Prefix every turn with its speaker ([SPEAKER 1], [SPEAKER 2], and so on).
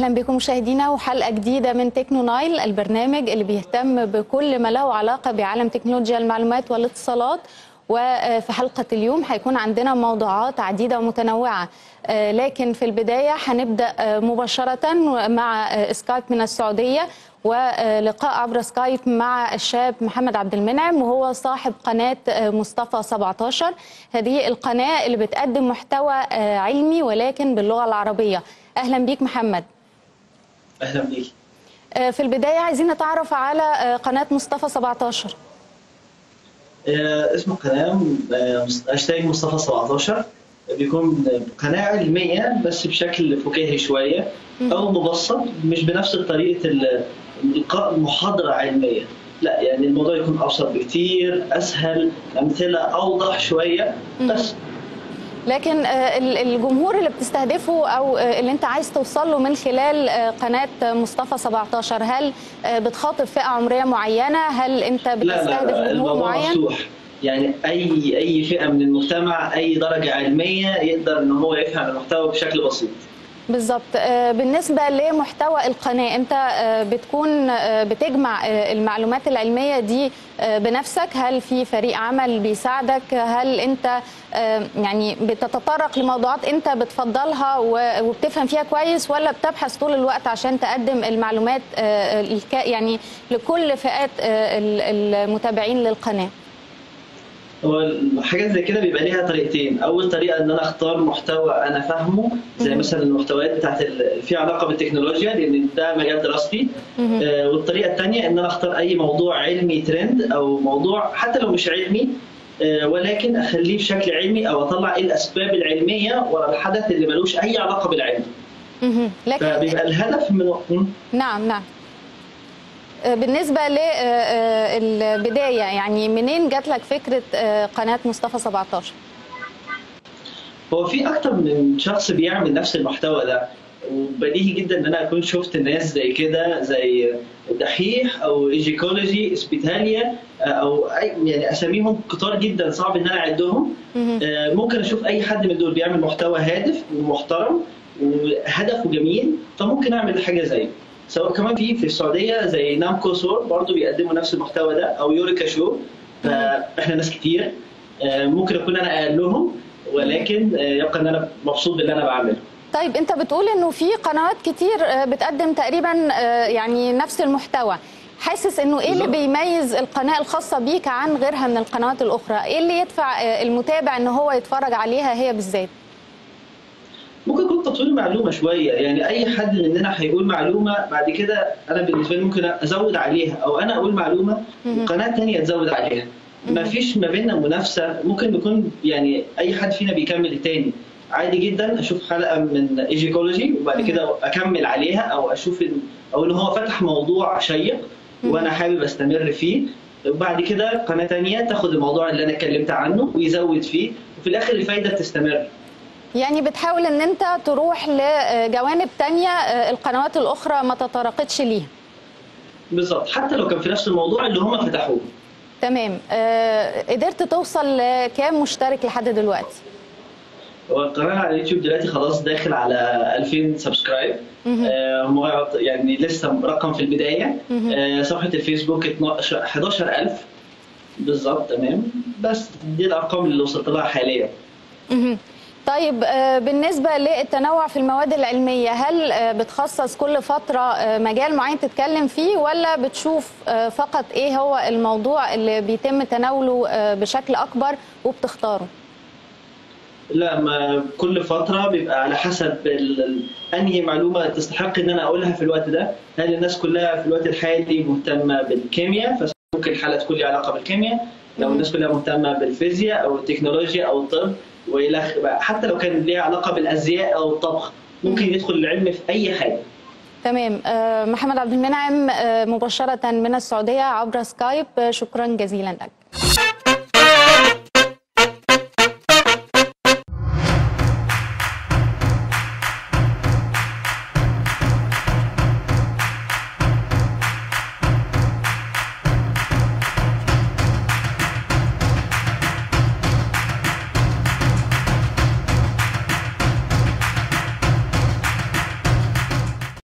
[SPEAKER 1] أهلا بكم مشاهدينا وحلقة جديدة من تكنو نايل البرنامج اللي بيهتم بكل ما له علاقة بعالم تكنولوجيا المعلومات والاتصالات. وفي حلقة اليوم هيكون عندنا موضوعات عديدة ومتنوعة. لكن في البداية هنبدا مباشرة مع سكايب من السعودية ولقاء عبر سكايب مع الشاب محمد عبد المنعم وهو صاحب قناة مصطفى 17 هذه القناة اللي بتقدم محتوى علمي ولكن باللغة العربية. أهلا بيك محمد.
[SPEAKER 2] أهلا بيك.
[SPEAKER 1] في البداية عايزين نتعرف على قناة مصطفى 17
[SPEAKER 2] اسم القناة هاشتاج مصطفى 17 بيكون قناة علمية بس بشكل فكاهي شوية أو مبسط مش بنفس طريقة القاء محاضره علمية. لا يعني الموضوع يكون أبسط بكتير أسهل أمثلة أوضح شوية. بس
[SPEAKER 1] لكن الجمهور اللي بتستهدفه أو اللي أنت عايز توصل له من خلال قناة مصطفى 17 هل بتخاطب فئة عمرية معينة؟ هل أنت بتستهدف
[SPEAKER 2] لا لا
[SPEAKER 1] جمهور معين؟
[SPEAKER 2] مفتوح. يعني أي أي فئة من المجتمع أي درجة علمية يقدر إن هو يفهم المحتوى بشكل بسيط.
[SPEAKER 1] بالظبط. بالنسبة لمحتوى القناة أنت بتكون بتجمع المعلومات العلمية دي بنفسك. هل في فريق عمل بيساعدك؟ هل أنت يعني بتتطرق لموضوعات أنت بتفضلها وبتفهم فيها كويس ولا بتبحث طول الوقت عشان تقدم المعلومات يعني لكل فئات المتابعين للقناة؟
[SPEAKER 2] هو حاجات زي كده بيبقى ليها طريقتين. أول طريقة إن أنا أختار محتوى أنا فاهمه زي مثلا المحتويات بتاعت في علاقة بالتكنولوجيا لأن ده مجال دراستي. آه والطريقة الثانية إن أنا أختار أي موضوع علمي ترند أو موضوع حتى لو مش علمي آه ولكن أخليه بشكل علمي أو أطلع إيه الأسباب العلمية ورا الحدث اللي ملوش أي علاقة بالعلم.
[SPEAKER 1] لكن
[SPEAKER 2] فبيبقى الهدف من
[SPEAKER 1] نعم نعم. بالنسبة للبداية يعني منين جات لك فكرة قناة مصطفى 17؟
[SPEAKER 2] هو في أكتر من شخص بيعمل نفس المحتوى ده وبديهي جدا إن أنا أكون شفت ناس زي كده زي الدحيح أو إيجيكولوجي إسبيتاليا أو أي يعني أساميهم كتار جدا صعب إن أنا أعدهم. ممكن أشوف أي حد من دول بيعمل محتوى هادف ومحترم وهدفه جميل فممكن أعمل حاجة زيه. سواء كمان في في السعودية زي نمكوسور برضه بيقدموا نفس المحتوى ده أو يوريكا شو فاحنا ناس كتير. ممكن أكون أنا اقلهم ولكن يبقى إن أنا مبسوط باللي أنا بعمله.
[SPEAKER 1] طيب أنت بتقول إنه في قنوات كتير بتقدم تقريبا يعني نفس المحتوى. حاسس إنه إيه اللي بيميز القناة الخاصة بيك عن غيرها من القنوات الأخرى؟ إيه اللي يدفع المتابع ان هو يتفرج عليها هي بالذات؟
[SPEAKER 2] ممكن يكون تطوير معلومه شوية. يعني أي حد مننا هيقول معلومة بعد كده أنا بالنسبة لي ممكن أزود عليها أو أنا أقول معلومة وقناه ثانية تزود عليها. ما فيش ما بيننا منافسة. ممكن نكون يعني أي حد فينا بيكمل الثاني عادي جدا أشوف حلقة من ايجيكولوجي وبعد كده أكمل عليها أو أشوف أو إن هو فتح موضوع شيق وأنا حابب أستمر فيه. وبعد كده قناة ثانية تاخد الموضوع اللي أنا اتكلمت عنه ويزود فيه وفي الآخر الفايدة تستمر.
[SPEAKER 1] يعني بتحاول إن أنت تروح لجوانب تانية القنوات الأخرى ما تطرقتش ليها.
[SPEAKER 2] بالظبط. حتى لو كان في نفس الموضوع اللي هم فتحوه.
[SPEAKER 1] تمام. آه قدرت توصل لكام مشترك لحد دلوقتي؟
[SPEAKER 2] هو القناة على اليوتيوب دلوقتي خلاص داخل على 2000 سبسكرايب. آه يعني لسه رقم في البداية. آه صفحة الفيسبوك 12 11000 بالظبط تمام. بس دي الأرقام اللي وصلت لها حاليا.
[SPEAKER 1] طيب بالنسبة للتنوع في المواد العلمية هل بتخصص كل فترة مجال معين تتكلم فيه ولا بتشوف فقط إيه هو الموضوع اللي بيتم تناوله بشكل أكبر وبتختاره؟
[SPEAKER 2] لا ما كل فترة بيبقى على حسب أنهي معلومة تستحق إن أنا أقولها في الوقت ده. هل الناس كلها في الوقت الحالي مهتمة بالكيمياء؟ فممكن الحلقة تكون لها علاقة بالكيمياء. لو الناس كلها مهتمة بالفيزياء أو التكنولوجيا أو الطب وإلى حتى لو كان ليها علاقة بالأزياء أو الطبخ ممكن يدخل العلم في أي حاجة.
[SPEAKER 1] تمام. محمد عبد المنعم مباشرة من السعودية عبر سكايب. شكرا جزيلا لك.